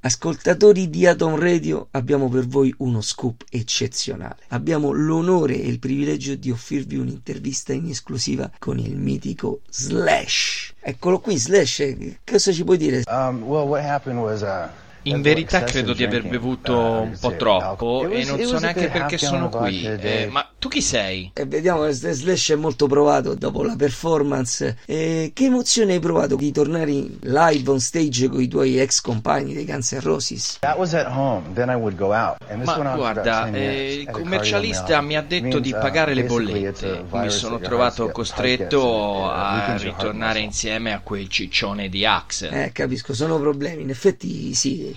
Ascoltatori di Atom Radio, abbiamo per voi uno scoop eccezionale. Abbiamo l'onore e il privilegio di offrirvi un'intervista in esclusiva con il mitico Slash. Eccolo qui, Slash, cosa ci puoi dire? Um, well, what happened was, uh... In verità credo di aver bevuto un po' troppo e non so neanche perché sono qui. Eh, ma tu chi sei? E vediamo, Slash è molto provato dopo la performance. E che emozione hai provato di tornare live on stage con i tuoi ex compagni dei Guns N' Roses? Ma guarda, eh, il commercialista mi ha detto di uh, pagare le bollette. Mi sono trovato costretto a ritornare insieme a quel ciccione di Axe. Eh, capisco, sono problemi. In effetti sì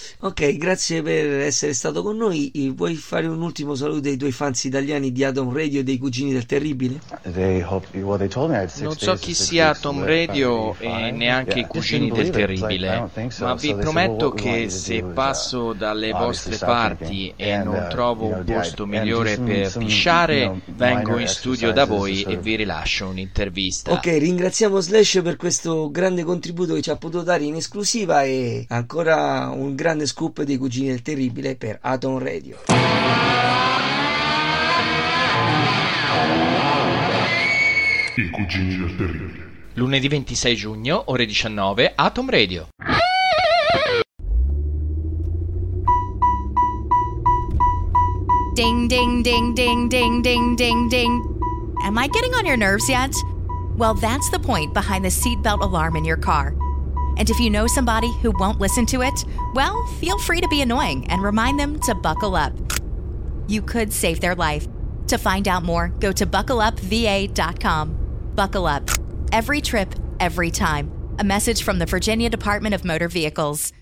Ok, grazie per essere stato con noi. Vuoi fare un ultimo saluto ai tuoi fans italiani di Atom Radio e dei Cugini del Terribile? Non so chi sia Atom Radio e neanche i Cugini del Terribile, ma vi prometto che se passo dalle vostre parti e non uh, trovo un posto migliore per pisciare, vengo in studio da voi e vi rilascio un'intervista. Ok, ringraziamo Slash per questo grande contributo che ci ha potuto dare in esclusiva e ancora un grande scoop dei Cugini del Terribile per Atom Radio. I Cugini del Terribile. Lunedì 26 giugno, ore 19, Atom Radio. Ding, ding, ding, ding, ding, ding, ding, ding. Am I getting on your nerves yet? Well, that's the point behind the seatbelt alarm in your car. And if you know somebody who won't listen to it, well, feel free to be annoying and remind them to buckle up. You could save their life. To find out more, go to buckleupva.com. Buckle up. Every trip, every time. A message from the Virginia Department of Motor Vehicles.